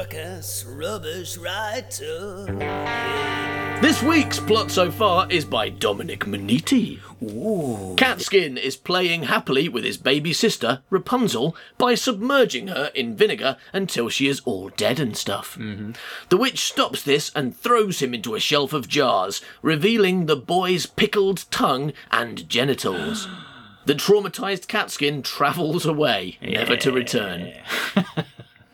suck-ass, rubbish writer. This week's plot so far is by Dominic Maniti. Catskin is playing happily with his baby sister, Rapunzel, by submerging her in vinegar until she is all dead and stuff. Mm-hmm. The witch stops this and throws him into a shelf of jars, revealing the boy's pickled tongue and genitals. The traumatized Catskin travels away, never to return.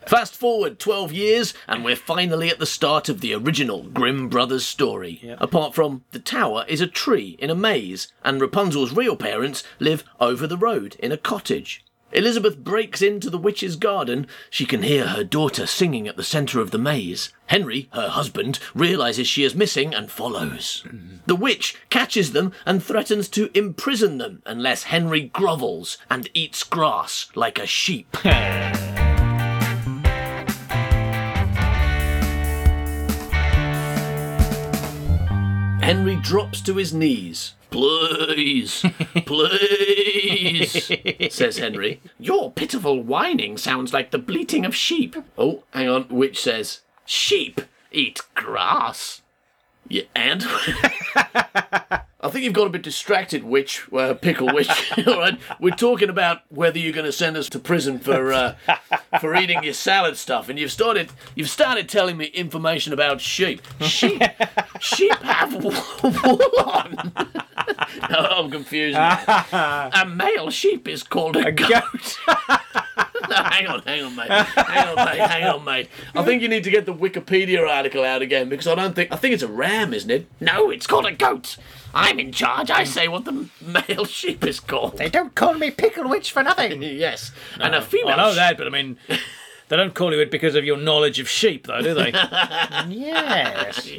Fast forward 12 years, and we're finally at the start of the original Grimm Brothers story. Apart from the tower is a tree in a maze, and Rapunzel's real parents live over the road in a cottage. Elizabeth breaks into the witch's garden. She can hear her daughter singing at the centre of the maze. Henry, her husband, realizes she is missing and follows. The witch catches them and threatens to imprison them unless Henry grovels and eats grass like a sheep. Henry drops to his knees. Please, please, says Henry. Your pitiful whining sounds like the bleating of sheep. Oh, hang on. which says, Sheep eat grass. Yeah, and? I think you've got a bit distracted, witch, uh, pickle witch. All right, we're talking about whether you're going to send us to prison for uh, for eating your salad stuff, and you've started you've started telling me information about sheep. Sheep, sheep have wool on. no, I'm confused. a male sheep is called a goat. no, hang on, hang on, mate. Hang on, mate. Hang on, mate. I think you need to get the Wikipedia article out again because I don't think I think it's a ram, isn't it? No, it's called a goat. I'm in charge. I say what the male sheep is called. They don't call me Pickle Witch for nothing. yes, and a female. I know that, but I mean, they don't call you it because of your knowledge of sheep, though, do they? yes.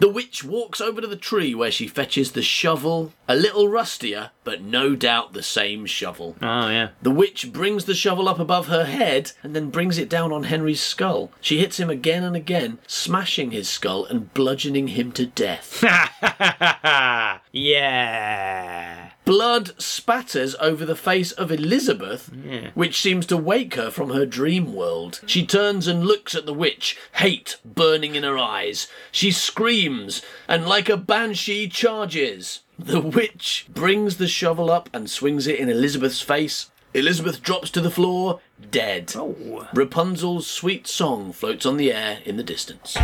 The witch walks over to the tree where she fetches the shovel, a little rustier, but no doubt the same shovel. oh, yeah. The witch brings the shovel up above her head and then brings it down on Henry's skull. She hits him again and again, smashing his skull and bludgeoning him to death. yeah. Blood spatters over the face of Elizabeth, which seems to wake her from her dream world. She turns and looks at the witch, hate burning in her eyes. She screams and, like a banshee, charges. The witch brings the shovel up and swings it in Elizabeth's face. Elizabeth drops to the floor, dead. Oh. Rapunzel's sweet song floats on the air in the distance.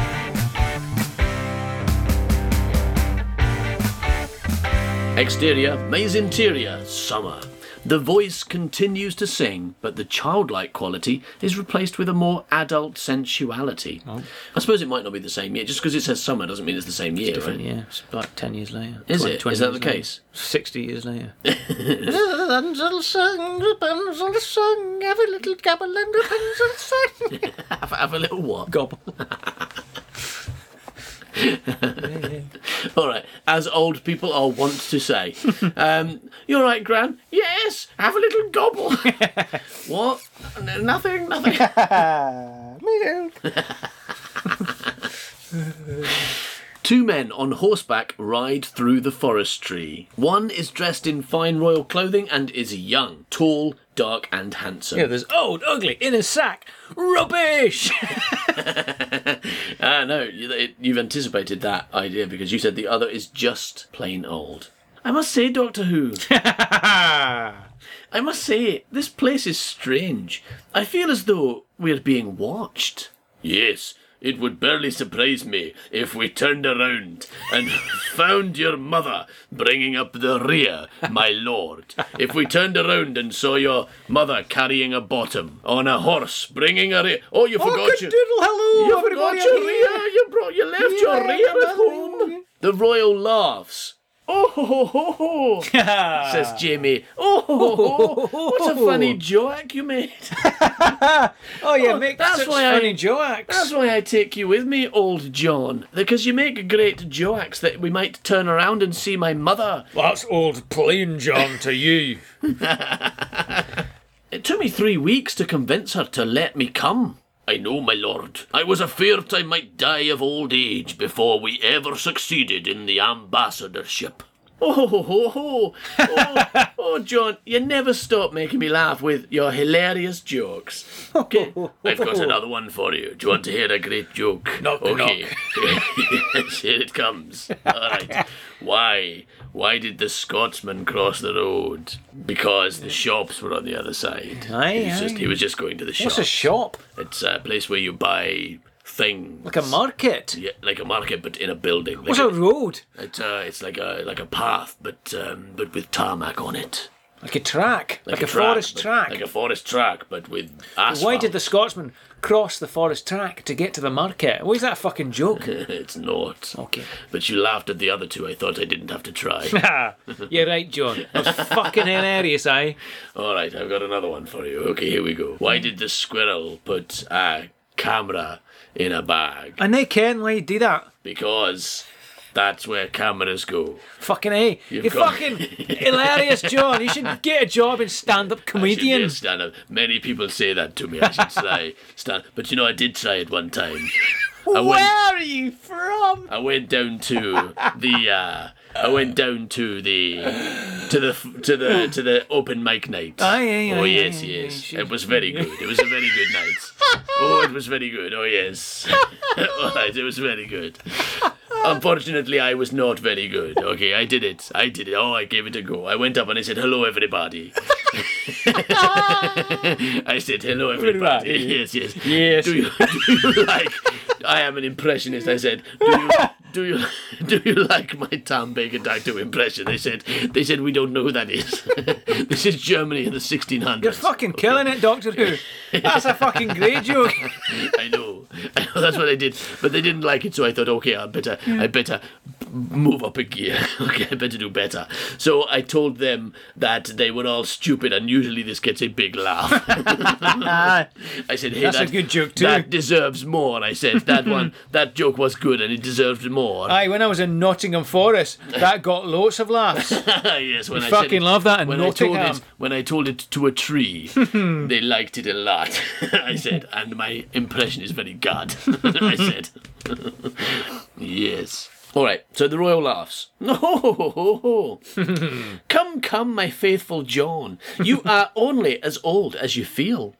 Exterior, maze interior, summer. The voice continues to sing, but the childlike quality is replaced with a more adult sensuality. Oh. I suppose it might not be the same year. Just because it says summer doesn't mean it's the same year, Different, right? yeah. It's like 10 years later. Is 20 it? 20 Is that the later. case? 60 years later. Rapunzel sung, Rapunzel sung, have a little gobble and Rapunzel sung. Have, have a little what? Gobble. All right, as old people are wont to say. Um, You're right, Gran. Yes, have a little gobble. what? N- nothing, nothing. Two men on horseback ride through the forestry. One is dressed in fine royal clothing and is young, tall, dark, and handsome. Yeah, there's old, ugly, in a sack. Rubbish! Ah, no, you- it- you've anticipated that idea because you said the other is just plain old. I must say, Doctor Who, I must say, this place is strange. I feel as though we're being watched. Yes, it would barely surprise me if we turned around and found your mother bringing up the rear, my lord. If we turned around and saw your mother carrying a bottom on a horse, bringing a rear. Oh, you oh, forgot good your. doodle, hello, You forgot your rear. You brought. You left your rear at home. The royal laughs. Oh ho ho ho ho, says Jamie. Oh ho ho ho, what a funny joke you made. Oh, you oh, make that's such why I- jokes. That's why I take you with me, old John, because you make great jokes that we might turn around and see my mother. That's old plain John to you. It took me three weeks to convince her to let me come. I know, my lord. I was afeard I might die of old age before we ever succeeded in the ambassadorship. Oh, ho, ho, ho. oh, oh, John, you never stop making me laugh with your hilarious jokes. Okay, oh. I've got another one for you. Do you want to hear a great joke? Knock, okay. yes, here it comes. All right. Why? Why did the Scotsman cross the road? Because the shops were on the other side. Aye, he, was just, he was just going to the shop. What's a shop? It's a place where you buy things. Like a market? Yeah, like a market, but in a building. Like What's a road? It's uh, it's like a like a path, but um, but with tarmac on it. Like a track? Like, a, track, forest track? Like a forest track, but with asphalt. Why did the Scotsman cross the forest track to get to the market? Why is that a fucking joke? it's not. Okay. But you laughed at the other two. I thought I didn't have to try. You're right, John. That was fucking hilarious, eh? All right, I've got another one for you. Okay, here we go. Why did the squirrel put a camera in a bag? And they can why do that. Because that's where cameras go. Fucking A. You've You're got- fucking hilarious, John. You should get a job in stand up I should be comedian. stand-up. Many people say that to me. I should try stand, but you know I did try it one time. I Where went, are you from? I went down to the. Uh, I went down to the to the to the to the open mic night. Aye, aye, oh yes, yes. It was very good. It was a very good night. Oh, it was very good. Oh yes. All right, it was very good. Unfortunately, I was not very good. Okay, I did it. I did it. Oh, I gave it a go. I went up and I said, "Hello, everybody." I said, "Hello, everybody." Yes, yes. Yes. Do you, do you like? I am an impressionist. I said, "Do you do you do you like my Tom Baker Doctor impression?" They said, "They said we don't know who that is." this is Germany in the 1600s. You're fucking killing it, Doctor Who. That's a fucking great joke. I know. I know that's what I did, but they didn't like it, so I thought, okay, I better, I better move up a gear. okay, I better do better. So I told them that they were all stupid, and usually this gets a big laugh. I said, hey, That's a that, good joke too. That deserves more. I said that one, that joke was good, and it deserved more. Aye, when I was in Nottingham Forest, that got lots of laughs. yes, when I fucking said, love that in when I told Nottingham. it, when I told it to a tree, they liked it a lot. I said, and my impression is very good. I said, yes. All right, so the royal laughs. No, come, come, my faithful John. You are only as old as you feel.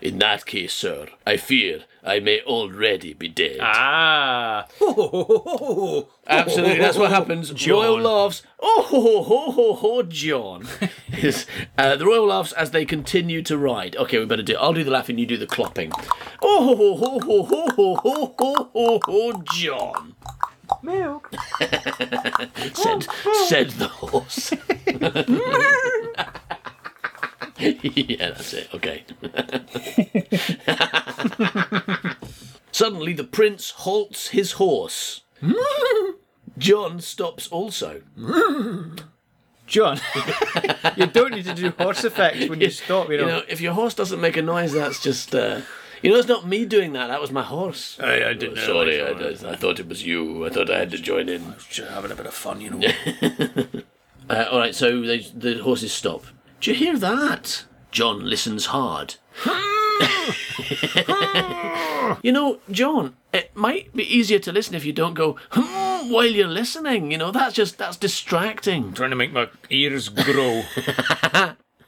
In that case, sir, I fear I may already be dead. Ah. Absolutely, that's what happens. Royal laughs. Oh ho ho ho ho John. Uh, the royal laughs as they continue to ride. Okay, we better do. I'll do the laughing. You do the clopping. Oh ho ho ho ho ho ho ho ho ho, John. Milk. Said said the horse. yeah, that's it. Okay. Suddenly, the prince halts his horse. John stops also. John, you don't need to do horse effects when you stop, you know. You know, if your horse doesn't make a noise, that's just. Uh, you know, it's not me doing that. That was my horse. I, I didn't Sorry, I, I, I thought it was you. I thought I had to join in. Just having a bit of fun, you know. Uh, all right, so they, the horses stop. Do you hear that? John listens hard. you know, John, it might be easier to listen if you don't go hmm while you're listening. You know, that's just that's distracting. Trying to make my ears grow.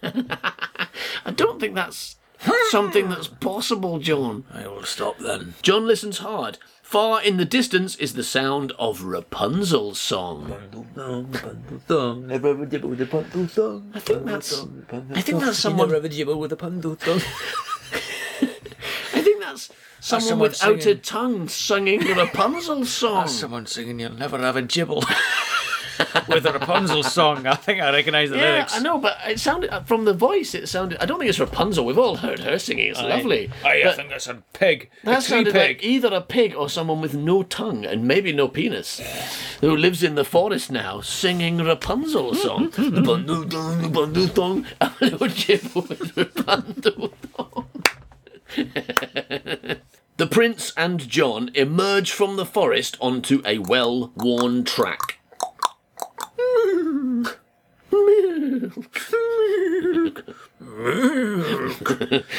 I don't think that's something that's possible, John. I will stop then. John listens hard. Far in the distance is the sound of Rapunzel's song. I think that's. I think that's someone. I think that's someone someone without a singing. tongue singing the Rapunzel song. Someone singing, you'll never have a gibble. with a Rapunzel song. I think I recognise the Yeah, lyrics. I know, but it sounded uh, from the voice. It sounded. I don't think it's Rapunzel. We've all heard her singing. It's lovely. I, But think that's a pig. that a sounded pig. like either a pig or someone with no tongue and maybe no penis, who lives in the forest now, singing Rapunzel mm, song. Mm, mm, the bundle dong, the bundle dong, a little chip with Rapunzel dong. The prince and John emerge from the forest onto a well-worn track.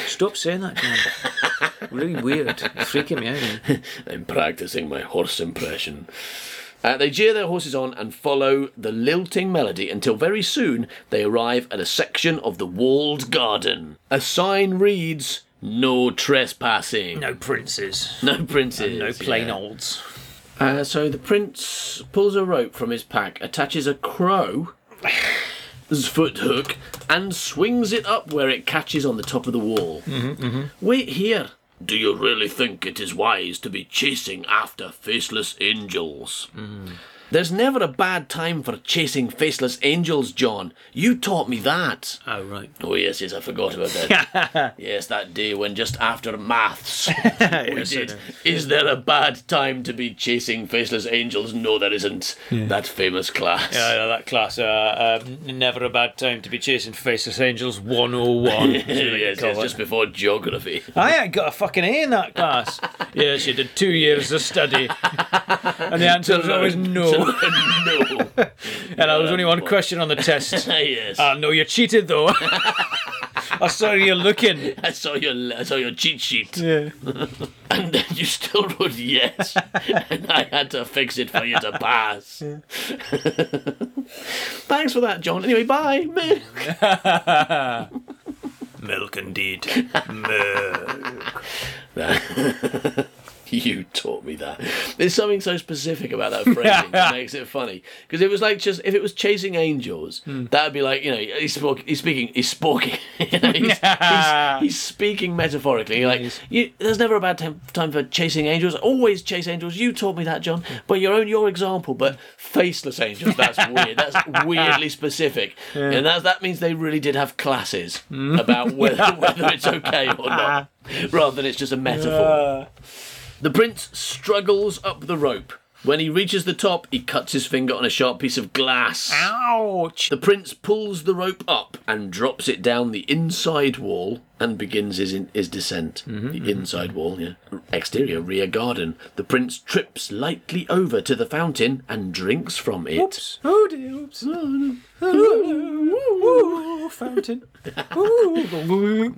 Stop saying that, John. really weird. It's freaking me out. I'm practicing my horse impression. Uh, they jeer their horses on and follow the lilting melody until very soon they arrive at a section of the walled garden. A sign reads, No trespassing. No princes. No princes. No plain yeah. olds. Uh, so the prince pulls a rope from his pack, attaches a crow's foot hook, and swings it up where it catches on the top of the wall. Mm-hmm, mm-hmm. Wait here. Do you really think it is wise to be chasing after faceless angels? Mm. There's never a bad time for chasing faceless angels, John. You taught me that. Oh, right. Oh yes, yes, I forgot about that. yes, that day when just after maths we Yes, did. Is there a bad time to be chasing faceless angels? No, there isn't. That famous class. Yeah, yeah, that class. Uh, um, never a bad time to be chasing faceless angels 101. yes, yes, just before geography. I ain't got a fucking A in that class. yes, you did two years of study. and the answer was always no. no. And there was only one question on the test. yes. Ah, no, you cheated though. I saw you looking. I saw your I saw your cheat sheet, Yeah. and then you still wrote yes, and I had to fix it for you to pass. Yeah. Thanks for that, John. Anyway, bye. Meh. Milk indeed. You taught me that. There's something so specific about that phrasing that makes it funny. Because it was like just if it was chasing angels, hmm. that would be like you know he's spoke, he's speaking he's sporking you know, he's, he's, he's speaking metaphorically. You're like you, there's never a bad time, time for chasing angels. Always chase angels. You taught me that, John. Hmm. But your own your example. But faceless angels. That's weird. That's weirdly specific. And that that means they really did have classes hmm. about whether whether it's okay or not, rather than it's just a metaphor. The prince struggles up the rope. When he reaches the top, he cuts his finger on a sharp piece of glass. Ouch. The prince pulls the rope up and drops it down the inside wall and begins his, in, his descent. the inside wall, yeah. Exterior rear garden. The prince trips lightly over to the fountain and drinks from it. Oops. Oh dear. Oops. Ooh, fountain. Ooh.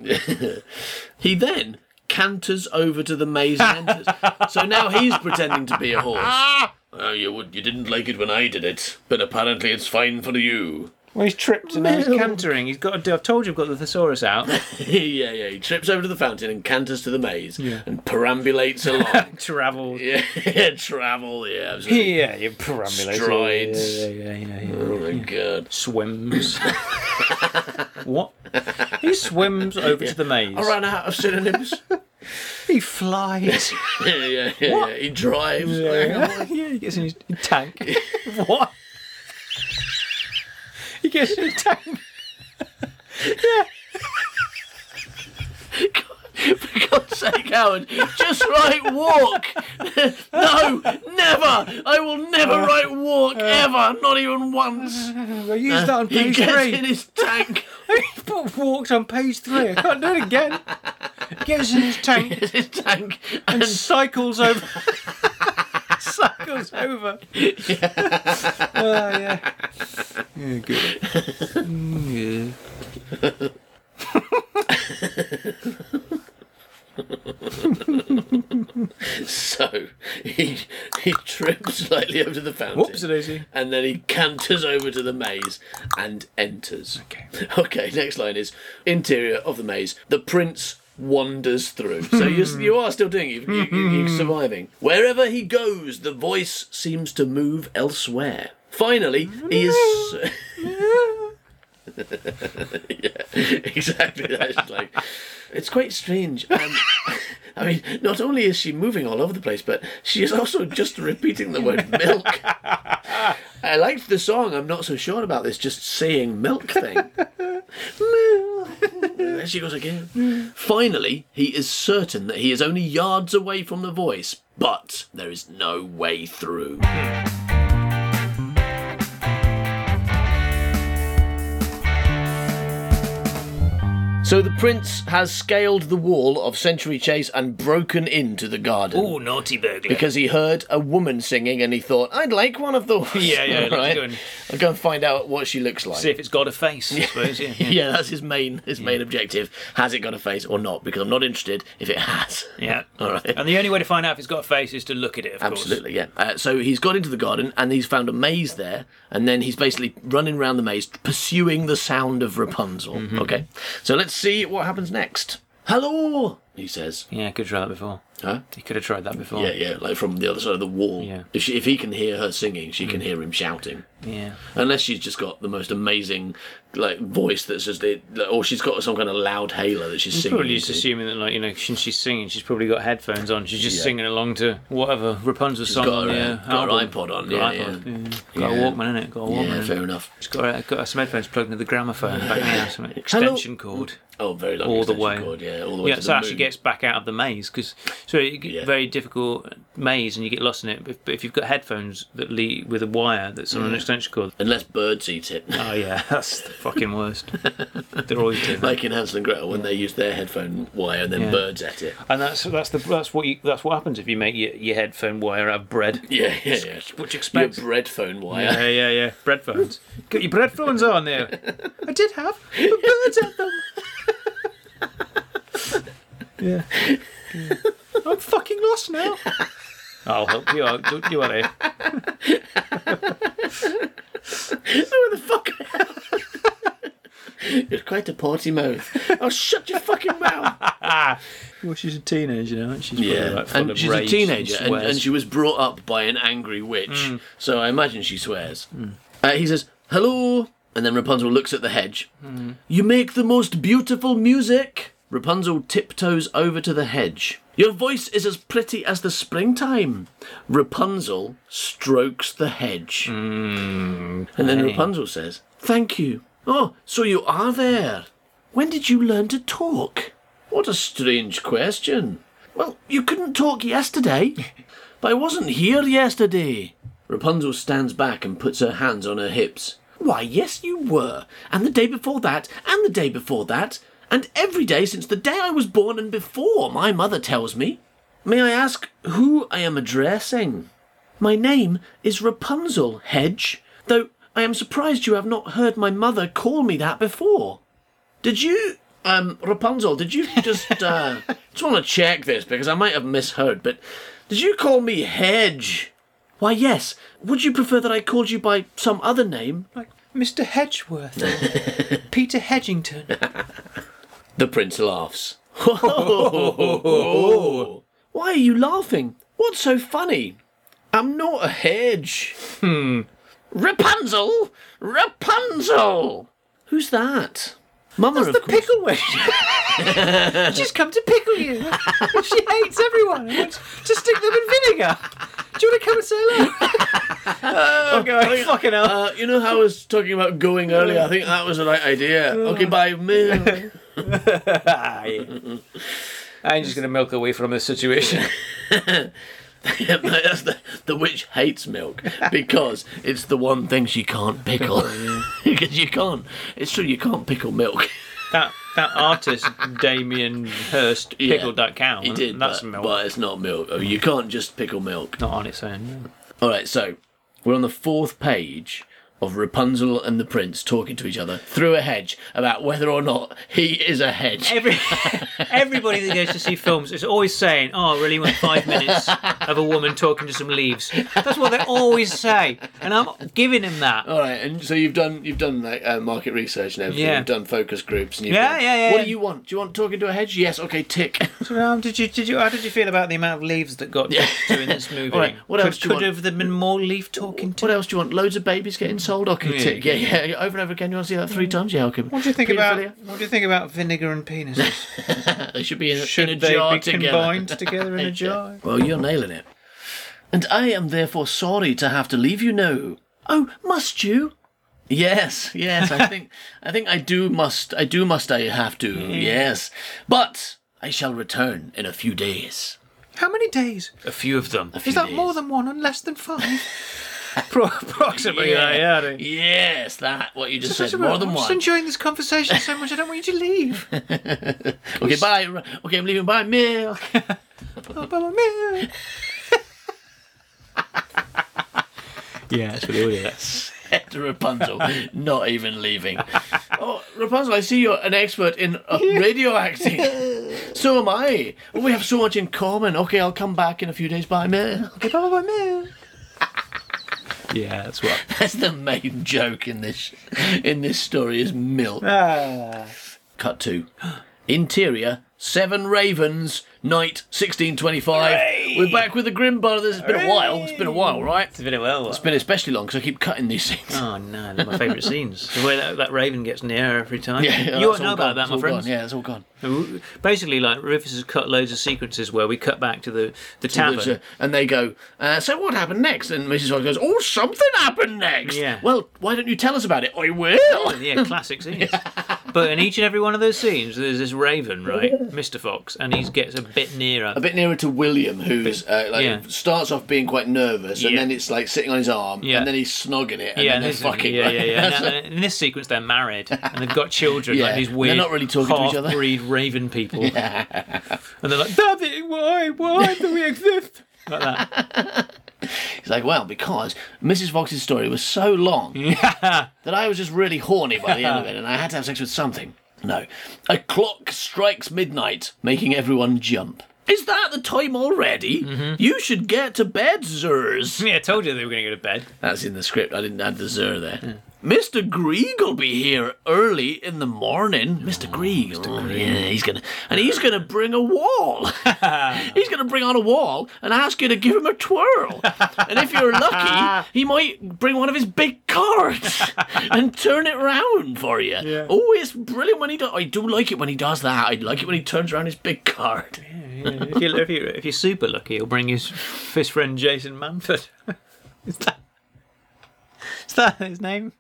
He then canters over to the maze and enters. so now he's pretending to be a horse. Oh, you would, you didn't like it when I did it, but apparently it's fine for you. Well, he's tripped and now he's cantering. He's got to do. I've told you, I've got the thesaurus out. yeah, yeah. He trips over to the fountain and canters to the maze and perambulates along. Travel. yeah, travel. Yeah, absolutely. Yeah, you perambulate. Strides. Yeah, yeah, yeah, yeah. Oh my god. Swims. What? He swims over to the maze. I ran out of synonyms. He flies. yeah, yeah, yeah, yeah. He drives. yeah, he gets in his tank. what? He gets in his tank. For God's sake, Howard, just write walk. no, never. I will never uh, write walk uh. ever. Not even once. I used that on He page gets three. in his tank. He put walked on page three. I can't do it again. He gets in his tank his tank and and cycles over. cycles over. Oh, yeah. Yeah, good. Mm, yeah. so he he trips slightly over to the fountain. Whoops, daisy. and then he canters over to the maze and enters. Okay. Okay, next line is interior of the maze. The prince wanders through. So you, you are still doing it. You, you, you're surviving. Wherever he goes, the voice seems to move elsewhere. Finally, he is. yeah, exactly. That's like it's quite strange. Um, I mean, not only is she moving all over the place, but she is also just repeating the word milk. I liked the song. I'm not so sure about this just saying milk thing. there she goes again. Finally, he is certain that he is only yards away from the voice, but there is no way through. So the prince has scaled the wall of Century Chase and broken into the garden. Oh, naughty burglar. Because he heard a woman singing and he thought, I'd like one of those. Yeah, yeah, let's right? go and- I'll go and find out what she looks like. See if it's got a face, I suppose. Yeah. yeah. that's his main his main objective. Has it got a face or not? Because I'm not interested if it has. Yeah. All right. And the only way to find out if it's got a face is to look at it, of Absolutely, yeah. Uh, so he's got into the garden and he's found a maze there, and then he's basically running around the maze, pursuing the sound of Rapunzel. Mm-hmm. Okay, so let's see what happens next. Hello, he says. Yeah, could try that before. Huh? He could have tried that before. Yeah, yeah, like from the other side of the wall. Yeah. If she, if he can hear her singing, she can hear him shouting. Yeah. Unless she's just got the most amazing like voice that's just it, or she's got some kind of loud halo that she's singing. Probably just into. assuming that, like, you know, since she's singing, she's probably got headphones on. She's just Yeah. singing along to whatever Rapunzel song got on her, the uh, got her album. iPod on, Got yeah, iPod, yeah. Got Yeah. a Walkman in it. Got a Walkman. Yeah, fair enough. She's got, a, got some headphones plugged into the gramophone back. Some extension cord. Oh, very long all the extension way. cord, yeah, all the way Yeah, to so the actually moon. gets back out of the maze because so it Yeah. very difficult maze and you get lost in it. But if, but if you've got headphones that lead with a wire that's on an extension cord, Unless birds eat it. oh yeah, that's the fucking worst. They're always doing like in Hansel and Gretel when they use their headphone wire and then Yeah. birds ate it. And that's that's the that's what you, that's what happens if you make your, your headphone wire out of bread. Yeah, yeah, yeah. What you Your bread phone wire. Yeah, yeah, yeah. Bread phones. Got your bread phones on there. I did have, but birds ate them. yeah. I'm fucking lost now. I'll help you out. Don't you worry. Who the fuck? You're quite a potty mouth. Oh, shut your fucking mouth. Well, she's a teenager, you know. She's Yeah, like full and of she's a rage teenager, and, swears. and she was brought up by an angry witch, Mm. so I imagine she swears. Uh, he says, "Hello," and then Rapunzel looks at the hedge. Mm. You make the most beautiful music. Rapunzel tiptoes over to the hedge. Your voice is as pretty as the springtime. Rapunzel strokes the hedge. Hmm, and then. Rapunzel says, Thank you. Oh, so you are there. When did you learn to talk? What a strange question. Well, you couldn't talk yesterday. but I wasn't here yesterday. Rapunzel stands back and puts her hands on her hips. Why, yes, you were. And the day before that, and the day before that, and every day since the day I was born and before, my mother tells me. May I ask who I am addressing? My name is Rapunzel, Hedge, though I am surprised you have not heard my mother call me that before. Did you, um, Rapunzel, did you just, uh, just want to check this because I might have misheard, but did you call me Hedge? Why, yes. Would you prefer that I called you by some other name? like Mr. Hedgeworth, or Peter Hedgington. The prince laughs. Why are you laughing? What's so funny? I'm not a hedge. Hmm. Rapunzel! Rapunzel! Who's that? Mother of the course. pickle witch. She's come to pickle you. she hates everyone and wants to stick them in vinegar. Do you want to come and say hello? oh, God. Fucking hell. Uh, you know how I was talking about going earlier? I think that was the right idea. Okay, bye. Ah, yeah. I'm just going to milk away from this situation. That's the, the witch hates milk because it's the one thing she can't pickle. because you can't. It's true, you can't pickle milk. that that artist, Damien Hirst, Yeah, pickled that cow. He did, That's but, milk. but it's not milk. Oh, you can't just pickle milk. Not on its own. All right, so we're on the fourth page of Rapunzel and the prince talking to each other through a hedge about whether or not he is a hedge. Every, everybody that goes to see films is always saying, "Oh, I really want five minutes of a woman talking to some leaves." That's what they always say, and I'm giving him that. All right, and so you've done you've done like uh, market research and everything. Yeah. You've done focus groups. And you've Yeah, done- yeah, yeah, What do you want? Do you want talking to a hedge? Yes. Okay. Tick. So, um, did you did you how did you feel about the amount of leaves that got Yeah. to in this movie? All right, what could, else do you could want? have there been more leaf talking to? What else do you want? Loads of babies getting sold? Okay, Yeah. tick. Yeah, yeah, yeah. Over and over again. You want to see that three mm. times? Yeah, okay. What do you think about Paedophilia? what do you think about vinegar and penises? They should be in, a- Should in a they jar be together. combined together in a jar? Well, you're nailing it. And I am therefore sorry to have to leave you now. Oh, must you? Yes, yes. I think I think I do must. I do must. I have to. Yes, but I shall return in a few days. How many days? A few of them. Is that more than one and less than five? Pro- approximately, yeah. yeah. I don't- Yes, that what you just That's said. all right. More than I'm just enjoying this conversation so much. I don't want you to leave. Okay, bye. Okay, I'm leaving. Bye, milk. Oh, Baba Milk. yeah, that's what he ordered. Said Rapunzel, not even leaving. Oh, Rapunzel, I see you're an expert in uh, radio acting. So am I. Well, we have so much in common. Okay, I'll come back in a few days. Bye, milk. Okay, bye, bye, Milk. Yeah, that's what. That's the main joke in this in this story is milk. Ah. Cut to interior. Seven Ravens, night 1625. We're back with the Grimm Brothers. It's been a while. It's been a while, right? It's been a while. It's been especially long because I keep cutting these scenes. Oh no, they're my favourite scenes. The way that, that raven gets near every time. Yeah, you won't all know gone. about that, It's my all friends. gone. Yeah, it's all gone. Basically, like Rufus has cut loads of sequences where we cut back to the the tavern. Which, uh, and they go, uh, so what happened next? And Mrs. Fox goes, oh, something happened next. Yeah. Well, why don't you tell us about it? I will. yeah, classic scenes. But in each and every one of those scenes, there's this raven, right, Mr. Fox, and he gets a bit nearer. A bit nearer to William, who's uh, like Yeah. starts off being quite nervous, and Yeah. then it's like sitting on his arm, Yeah. and then he's snogging it, and yeah, then they're fucking. yeah, yeah, yeah. Now, in this sequence, they're married and they've got children, Yeah, like these they're weird, not really talking to each other. half-breed raven people. Yeah. And they're like, "Daddy, why, why do we exist?" Like that. He's like, well, because Mrs. Fox's story was so long that I was just really horny by the end of it, and I had to have sex with something. No. A clock strikes midnight, making everyone jump. Is that the time already? Mm-hmm. You should get to bed, Zers. Yeah, I told you they were going to go to bed. That's in the script. I didn't add the Zer there. Hmm. Mr. Grieg will be here early in the morning. Mr. Oh, Grieg. Oh, yeah, he's gonna and he's gonna bring a wall. he's gonna bring on a wall and ask you to give him a twirl. and if you're lucky, he might bring one of his big cards and turn it round for you. Oh, it's brilliant when he does. I do like it when he does that. I like it when he turns around his big card. if, you, if, you, if you're super lucky, he'll bring his, his friend Jason Manford. is, that, is that his name?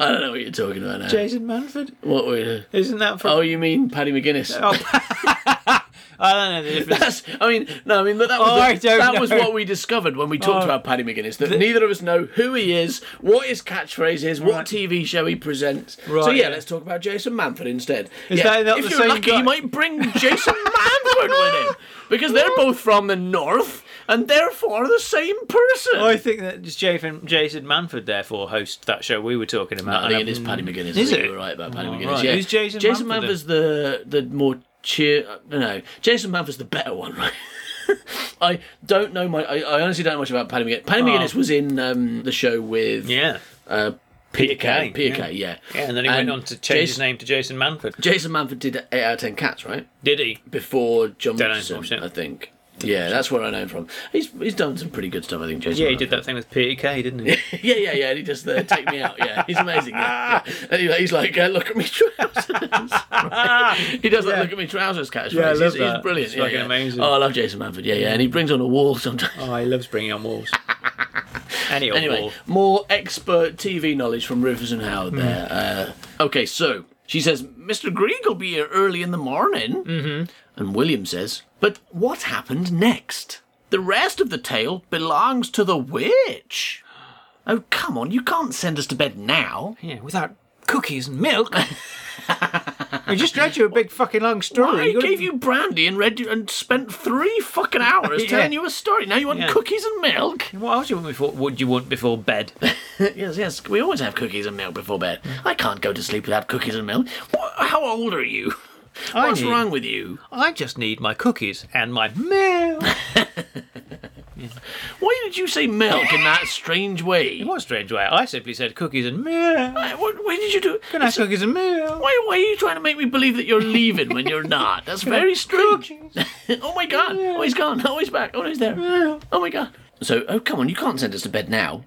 I don't know what you're talking about now. Jason Manford? What were uh, Isn't that from. Oh, you mean Paddy McGuinness? Oh. I don't know the difference. That's, I mean, no, I mean, that, that was, Oh, the- that was what we discovered when we talked Oh. about Paddy McGuinness, that neither of us know who he is, what his catchphrase is, what Right. TV show he presents. so, Right, yeah, yeah. let's talk about Jason Manford instead. Is yeah, if you're lucky, guy? you might bring Jason Manford with him, because they're both from the north, and therefore the same person. I think that just Jason, Jason Manford, therefore, hosts that show we were talking about. I think and it is I'm- Paddy McGuinness. Is I think it? You were right about Paddy Oh, McGuinness. right. Yeah. Who's Jason Jason Manford then? Manford's the the more cheer. No, Jason Manford's the better one, right? I don't know my. I, I honestly don't know much about Paddy McGuinness. Paddy Oh. McGuinness was in um, the show with Yeah. uh, Peter Kay. Kay, Peter yeah. Kay, yeah. Yeah, and then he And went on to change his name to Jason Manford. Jason Manford did eight out of ten cats, right? Did he? Before Jon Don't Richardson. I think. Yeah, that's where I know him from. He's he's done some pretty good stuff, I think. Jason. Yeah, he did that thing with Peter Kay, didn't he? yeah, yeah, yeah. And he just uh, take me out. Yeah, he's amazing. Yeah, yeah. He- he's like, uh, look at me trousers. Right? He does that look at me trousers catchphrase. Yeah, I love he's, he's brilliant. It's yeah, yeah. amazing. Oh, I love Jason Manford. Yeah, yeah. And he brings on a wall sometimes. oh, he loves bringing on walls. Any Anyway, wall. more expert TV knowledge from Rivers and Howard Hmm. there. Uh, okay, so she says, Mr. Grieg will be here early in the morning. Mm-hmm. And William says, but what happened next? The rest of the tale belongs to the witch. Oh, come on, you can't send us to bed now. Yeah, without cookies and milk. I just read you a big fucking long story. I You gotta- gave you brandy and read you and spent three fucking hours Yeah. telling you a story. Now you want Yeah. cookies and milk? What else you want before? Would you want before bed? yes, yes. We always have cookies and milk before bed. I can't go to sleep without cookies and milk. How old are you? I What's need- wrong with you? I just need my cookies and my milk. Why did you say milk in that strange way? In what strange way? I simply said cookies and milk. Why, what- why did you do? Can I have cookies and milk? Why, why are you trying to make me believe that you're leaving when you're not? That's very strange. oh my god! Oh, he's gone. Oh, he's back. Oh, he's there. Oh my god. So, oh come on, you can't send us to bed now.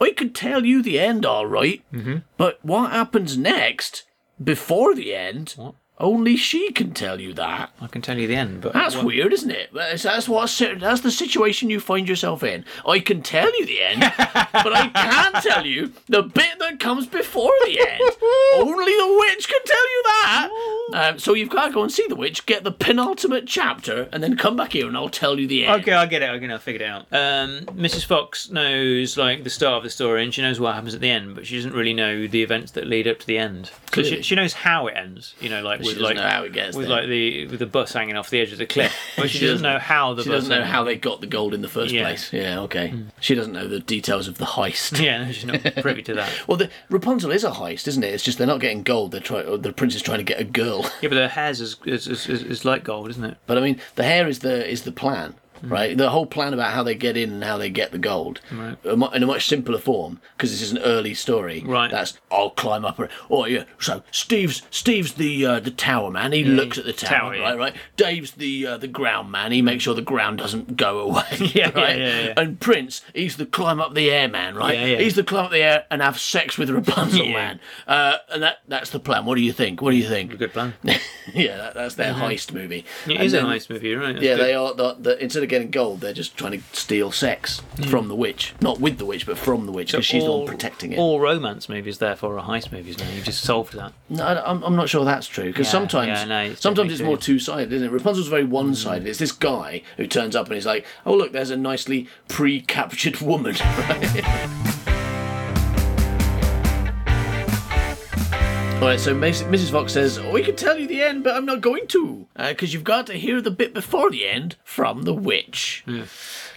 I could tell you the end, all right. Mm-hmm. But what happens next, before the end, Only she can tell you that. I can tell you the end, but That's well, weird, isn't it? That's, that's what that's the situation you find yourself in. I can tell you the end, but I can't tell you the bit that comes before the end. Only the witch can tell you that. Um, so you've got to go and see the witch, get the penultimate chapter, and then come back here and I'll tell you the end. Okay, I get it. I can I figured it out. Um, Mrs. Fox knows like the start of the story, and she knows what happens at the end, but she doesn't really know the events that lead up to the end. So she, she knows how it ends. You know, like She doesn't like know how it gets with there. like the with the bus hanging off the edge of the cliff. But she, She doesn't doesn't- know how the She doesn't know how they got the gold in the first Yeah. place. Yeah, okay. Hmm. She doesn't know the details of the heist. Yeah, no, she's not privy to that. Well, the Rapunzel is a heist, isn't it? It's just they're not getting gold. They're trying. The prince is trying to get a girl. Yeah, but her hair's is is, is, is, is like gold, isn't it? But I mean, the hair is the is the plan, Hmm. right? The whole plan about how they get in and how they get the gold, Right. in a much simpler form, because this is an early story. Right. That's I'll climb up. a- Oh yeah. So Steve's Steve's the uh, the tower man. He looks at the tower, tower, yeah. right? Right. Dave's the uh, the ground man. He makes sure the ground doesn't go away. Yeah, yeah, right? yeah, yeah. And Prince, he's the climb up the air man, right? Yeah, yeah. He's the climb up the air and have sex with Rapunzel Yeah. man. Uh, and that that's the plan. What do you think? What do you think? Good plan. yeah, that, that's their heist movie. It And is a then- nice movie, right? That's yeah, good. they are. The, the, instead of getting gold, they're just trying to steal sex from the witch. Not with the witch, but from the witch, because she's the one protecting it. All romance movies, therefore, are heist movies. Now you've just solved that. No, I- I'm, I'm not sure that's true because Yeah, sometimes, yeah, no, it's sometimes it's true. more two sided, isn't it? Rapunzel's very hmm. one sided. It's this guy who turns up and he's like, "Oh look, there's a nicely pre-captured woman." All right, so Mrs. Fox says, oh, "We can tell you the end, but I'm not going to, uh, because you've got to hear the bit before the end from the witch."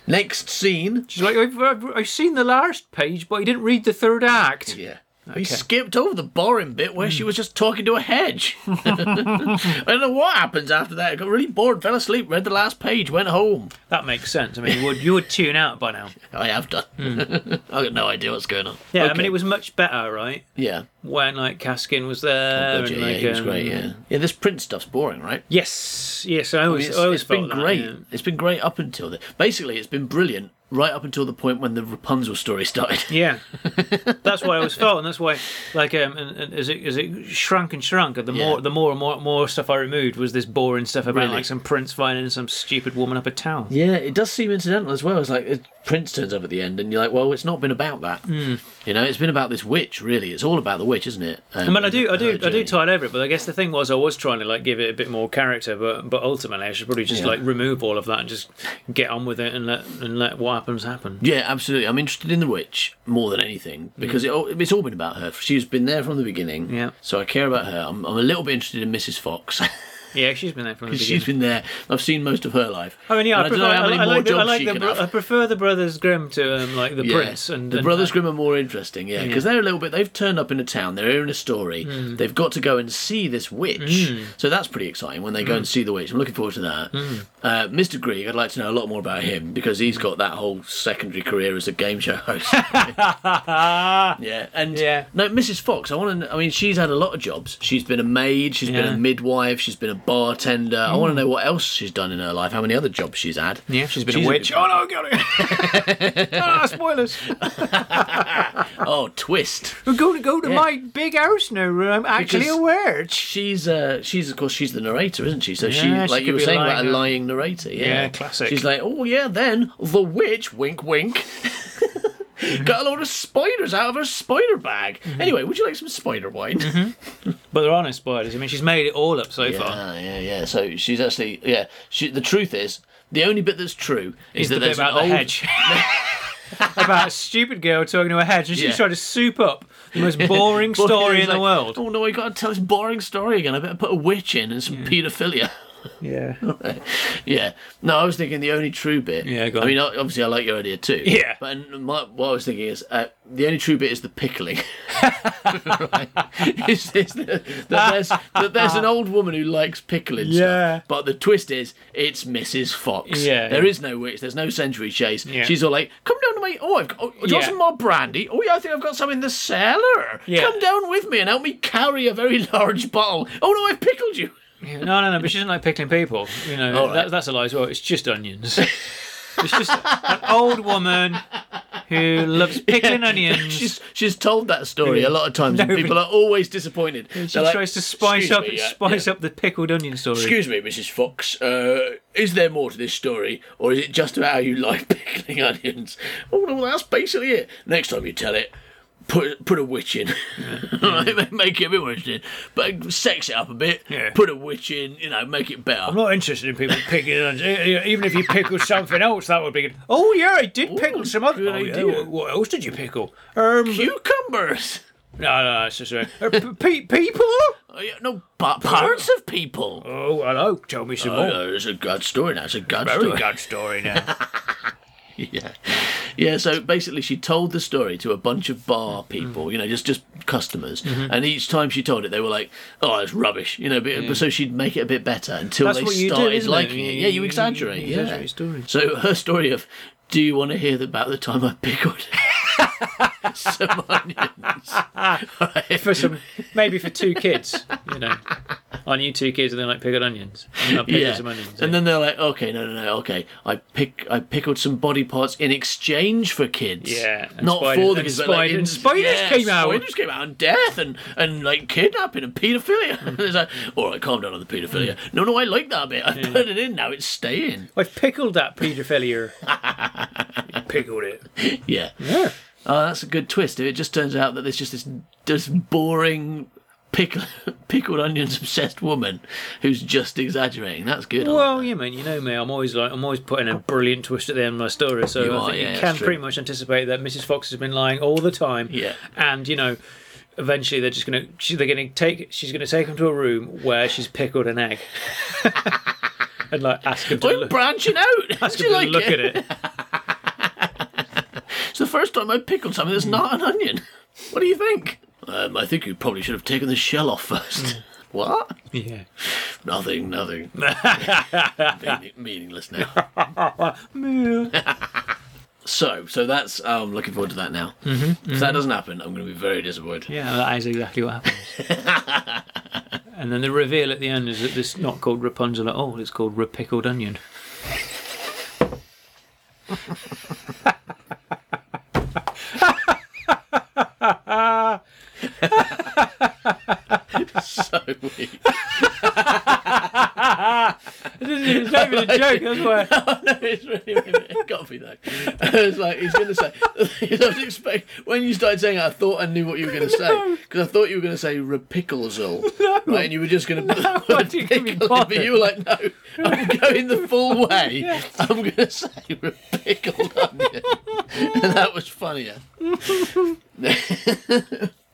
Next scene. She's like, I've, I've, I've seen the last page, but I didn't read the third act. Yeah. We skipped over the boring bit where she was just talking to a hedge. I don't know what happens after that. I got really bored, fell asleep, read the last page, went home. That makes sense. I mean, you would you would tune out by now. I have done. I got no idea what's going on. Yeah, I mean, it was much better, right? Yeah. When like Catskin was there. Budget, and, yeah, he was um, great, yeah. Yeah, this print stuff's boring, right? Yes, yes. I always, It's, I always it's been that, great. yeah. It's been great up until the. Basically, it's been brilliant right up until the point when the Rapunzel story started. Yeah, that's why I was felt, and that's why, like, um, and, and as it as it shrunk and shrunk, and the Yeah. more the more and more more stuff I removed was this boring stuff about Really? like some prince finding some stupid woman up a town. Yeah, it does seem incidental as well. It's like it, Prince turns up at the end, and you're like, well, it's not been about that. Hmm. You know, it's been about this witch. Really, it's all about the witch, isn't it? I mean, I do, I do, I do tide over it, but I guess the thing was, I was trying to like give it a bit more character, but but ultimately, I should probably just Yeah. like remove all of that and just get on with it and let and let what happens happen. Yeah, absolutely. I'm interested in the witch more than anything because it, all- it's all been about her. She's been there from the beginning. Mm. Yeah. So I care about her. I'm, I'm a little bit interested in Mrs. Fox. Yeah, she's been there from the beginning. She's been there. I've seen most of her life. I mean, yeah, I, prefer, know how I, many I more like the, I jobs like she the, can bro- I prefer the Brothers Grimm to um, like the Yeah. Prince and the and- Brothers Grimm are more interesting, yeah, because they're a little bit. They've turned up in a town. They're hearing a story. Hmm. They've got to go and see this witch. So that's pretty exciting when they Hmm. go and see the witch. I'm looking forward to that. Uh, Mr. Greig, I'd like to know a lot more about him because he's got that whole secondary career as a game show host. yeah, and Yeah. no, Mrs. Fox. I want to. I mean, she's had a lot of jobs. She's been a maid. She's been a midwife. She's been a bartender. I want to know what else she's done in her life. How many other jobs she's had? Yeah, she's been She's a a witch. good- oh no, got it! ah, spoilers. Oh, twist. We're going to go to Yeah. my big house now. where I'm actually Because- a witch. She's uh she's of course she's the narrator, isn't she? So she Yeah, she like you could were a saying about a lying- lying narrator. Yeah. Yeah, classic. She's like, oh yeah, then the witch, wink, wink. Got a load of spiders out of her spider bag. Mm-hmm. Anyway, would you like some spider wine? But there are no spiders. I mean, she's made it all up so far. Yeah, yeah, yeah. So she's actually yeah. She the truth is the only bit that's true is Is that the there's about an the old hedge. about a stupid girl talking to a hedge, and she's Yeah. trying to soup up the most boring story in the like, world. Oh no, I got to tell this boring story again. I better put a witch in and some paedophilia. Yeah. Yeah. No, I was thinking the only true bit. Yeah, go I mean, obviously, I like your idea too. Yeah. But my, what I was thinking is uh, the only true bit is the pickling. right? It's, it's the, that, there's, that there's an old woman who likes pickling Yeah. stuff. But the twist is it's Mrs. Fox. Yeah. There is no witch. There's no century chase. Yeah. She's all like, come down to my. Oh, I've got. Oh, do you want some more brandy? Oh, yeah, I think I've got some in the cellar. Yeah. Come down with me and help me carry a very large bottle. Oh, no, I've pickled you. No, no, no. But she doesn't like pickling people. You know, All right. that, that's a lie as well. It's just onions. it's just an old woman who loves pickling onions. She's she's told that story a lot of times, and people are always disappointed. she They're like, tries to spice up me, yeah, spice yeah. up the pickled onion story. Excuse me, Mrs. Fox. Uh, is there more to this story, or is it just about how you like pickling onions? Oh, well, that's basically it. Next time you tell it, put put a witch in. Right, make it a bit more interesting, but sex it up a bit. Yeah. Put a witch in. You know, make it better. I'm not interested in people onions. E- Even if you pickle something else, that would be good. Oh yeah, I did pickle some other. good Oh, yeah, idea. what- What else did you pickle? Um, Cucumbers. no, no, it's just uh, uh, p- people. Oh, yeah, no, but parts of people. Oh, hello. Tell me some Oh, more. no, it's a good story now. It's a good Very story. good story now. Yeah, yeah. So basically, she told the story to a bunch of bar people, you know, just just customers, Mm-hmm. and each time she told it, they were like, "Oh, it's rubbish," you know. But, but so she'd make it a bit better until That's they you do, started isn't it? liking it. Yeah, you you- exaggerate. you yeah. exaggerate stories. So her story of, "Do you want to hear about the time I pickled some onions?" Right. for some, maybe for two kids, you know. Aren't you two kids and they like pickled onions? And I pickled Yeah. some onions. And then they're like, okay, no, no, no, okay. I pick, I pickled some body parts in exchange for kids. Yeah, and not spiders- for the kids. but, like, spiders- in- spiders yeah, came out. Spiders came out, and death, and and like kidnapping and paedophilia. And it's like, all right, calm down on the paedophilia. Mm. No, no, I like that bit. I put it in. Now it's staying. I've pickled that paedophilia. pickled it. Yeah. Yeah. Oh, that's a good twist. If it just turns out that there's just this, this boring. Pickle, pickled onions obsessed woman who's just exaggerating. That's good. I like Well, yeah, man. You know me. I'm always like, I'm always putting a brilliant twist at the end of my story. So You I are, think yeah, you can true. pretty much anticipate that Mrs. Fox has been lying all the time. Yeah. And you know, eventually they're just gonna, she, they're gonna take, she's gonna take him to a room where she's pickled an egg, and like ask him to I'm look, branching out. ask him to like look it? at it. It's the first time I've pickled something that's not an onion. What do you think? Um, I think you probably should have taken the shell off first. what? Yeah. Nothing, nothing. Meaning- meaningless now. so, so that's. I'm looking forward to that now. Mm-hmm, if that doesn't happen, I'm going to be very disappointed. Yeah, that is exactly what happens. and then the reveal at the end is that this is not called Rapunzel at all, it's called Repickled Onion. So weak. it's not even a joke, that's why. no, it's really, it got me though. It's like he's going to say. I was expect when you started saying, it, I thought I knew what you were going to say because I thought you were going to say repicklezel, right? And you were just going to put the I word didn't even pickle but you were like, no, I'm going the full way. I'm going to say repickled onion, and that was funnier.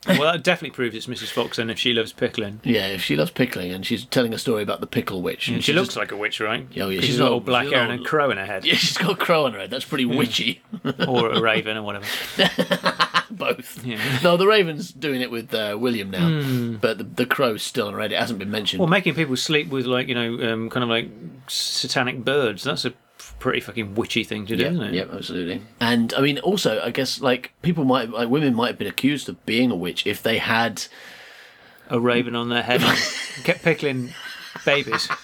Well, that definitely proves it's Mrs. Fox, and if she loves pickling. Yeah, if she loves pickling and she's telling a story about the pickle witch, and She she's looks just- like a witch, right? Oh, yeah, she's she's got all black hair and a crow in her head, yeah, she's got a crow on her head. That's pretty witchy. or a raven, or whatever. both. Yeah. No, the Raven's doing it with uh, William now, but the, the Crow's still on red. It hasn't been mentioned. Well, making people sleep with like you know, um, kind of like satanic birds—that's a pretty fucking witchy thing to do, yeah, isn't it? yep, absolutely. And I mean, also, I guess like people might, like women might have been accused of being a witch if they had. A raven on their head, and kept pickling babies.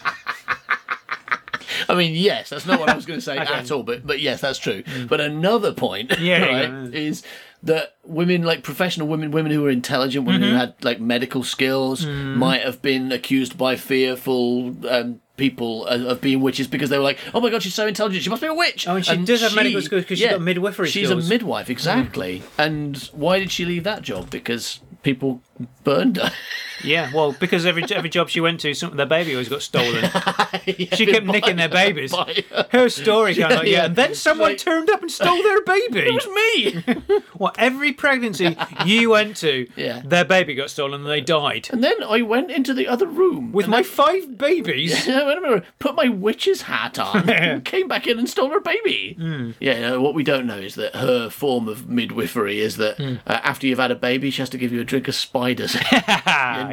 I mean, yes, that's not what I was going to say at all, but but yes, that's true. But another point, Mm. Yeah, right, yeah. is that women, like professional women, women who were intelligent, women Mm-hmm. who had like medical skills, Mm. might have been accused by fearful. Um, People of of being witches because they were like, "Oh my god, she's so intelligent, she must be a witch." Oh, and she does have medical skills 'cause she's got midwifery She's skills. a midwife, exactly. And why did she leave that job? Because people burned her. Yeah, well, because every every job she went to, some, their baby always got stolen. she kept nicking their babies. By- Her story kind of like, yeah, yeah. and then someone Like- turned up and stole their baby. It was me. Well, every pregnancy you went to, Yeah. their baby got stolen and they died. and then I went into the other room With my five babies. I remember, put my witch's hat on, and came back in and stole her baby. Hmm. Yeah, no, what we don't know is that her form of midwifery is that Hmm. uh, after you've had a baby, she has to give you a drink of spiders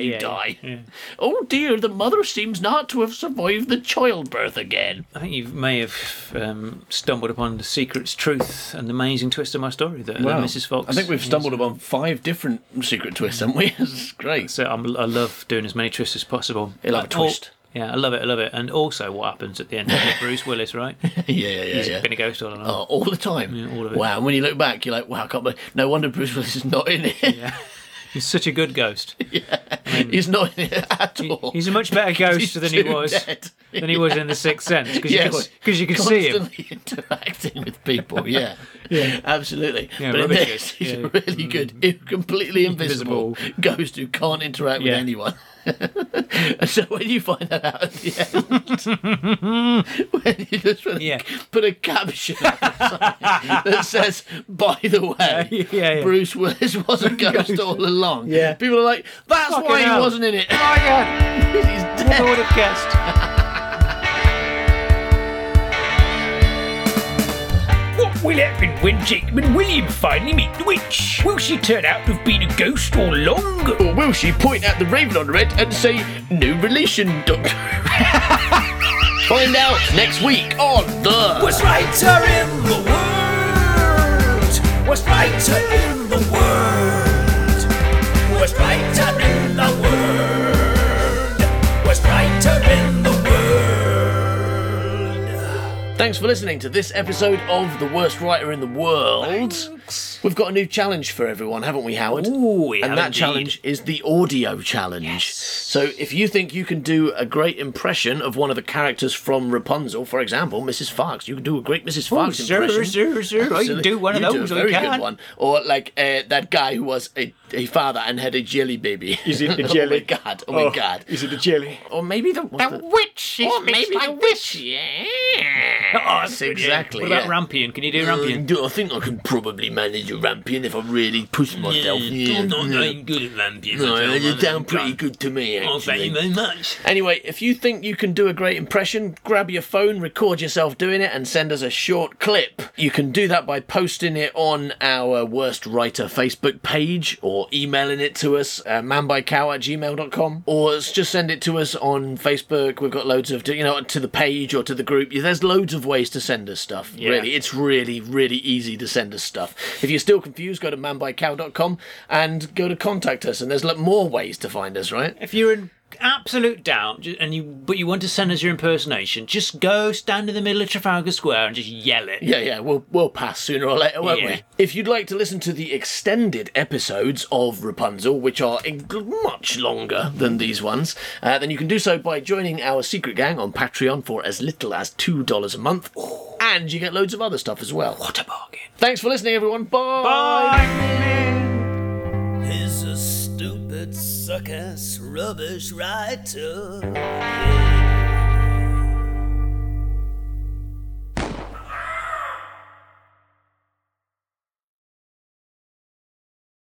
you yeah, die. yeah. Oh dear, the mother seems not to have survived the childbirth again. I think you may have um, stumbled upon the secret's truth and the amazing twist of my story that, that Mrs. Fox. I think we've stumbled upon five different secret twists, haven't we? It's great. So I'm, I love doing as many twists as possible. You'll have a All- twist. Yeah, I love it. I love it. And also, what happens at the end? of Bruce Willis, right? yeah, yeah, yeah. He's yeah. been a ghost all along. Oh, all the time. Yeah, all of it. Wow. And when you look back, you're like, wow, I can't believe. No wonder Bruce Willis is not in it. Yeah. He's such a good ghost. He's not in it at all. He's a much better ghost than he was dead. than he was in the Sixth Sense because Yeah, you well, because you could see him. Constantly interacting with people. Yeah. yeah. Absolutely. Yeah, but this, he's Yeah. really mm. good. He's completely invisible, Invisible. ghost who can't interact with anyone. And so when you find that out at the end, when you just put a, Yeah. put a caption that says, by the way, Yeah, yeah. Bruce Willis was a ghost all along. Yeah. People are like, that's Fucking why he hell. wasn't in it. Oh my god! He's Never dead. would have guessed. Will happen when Jacob and William finally meet the witch? Will she turn out to have been a ghost all along? Or will she point at the raven on her head and say, no relation, doctor? Find out next week on The Worst Writer in the world? Worst Writer in the world? Thanks for listening to this episode of The Worst Writer in the World. We've got a new challenge for everyone, haven't we, Howard? Ooh, we and have that indeed. challenge is the audio challenge. So if you think you can do a great impression of one of the characters from Rapunzel, for example, Mrs. Fox, you can do a great Mrs. Fox sir, impression. sir, sir, I can do one of You do a those, I very can. good one. Or like uh, that guy who was a, a father and had a jelly baby. Is it the jelly? oh my god! Oh, my god! Is it the jelly? Or maybe the, what's the Witch! Or maybe the witch! Yeah. Oh, yeah. exactly. What about yeah. Rampion? Can you do Rampion? Uh, I think I can probably manage a rampion if I really push myself. Yeah, I'm not yeah. very good at Rampion. No, you sound pretty good. to me, Oh, thank you very much. Anyway, if you think you can do a great impression, grab your phone, record yourself doing it, and send us a short clip. You can do that by posting it on our Worst Writer Facebook page or emailing it to us, uh, manbuycow at gmail.com, or just send it to us on Facebook. We've got loads of, you know, to the page or to the group. There's loads of ways to send us stuff. Really, it's really, really easy to send us stuff. If you're still confused, go to manbuycow.com and go to contact us, and there's more ways to find us, right? If you're in absolute doubt and you but you want to send us your impersonation, just go stand in the middle of Trafalgar Square and just yell it. Yeah, yeah, we'll we'll pass sooner or later, won't Yeah. we? If you'd like to listen to the extended episodes of Rapunzel, which are much longer than these ones, uh, then you can do so by joining our secret gang on Patreon for as little as two dollars a month, and you get loads of other stuff as well. What a bargain. Thanks for listening, everyone. Bye. He's a stupid, suck-ass, rubbish writer. Yeah.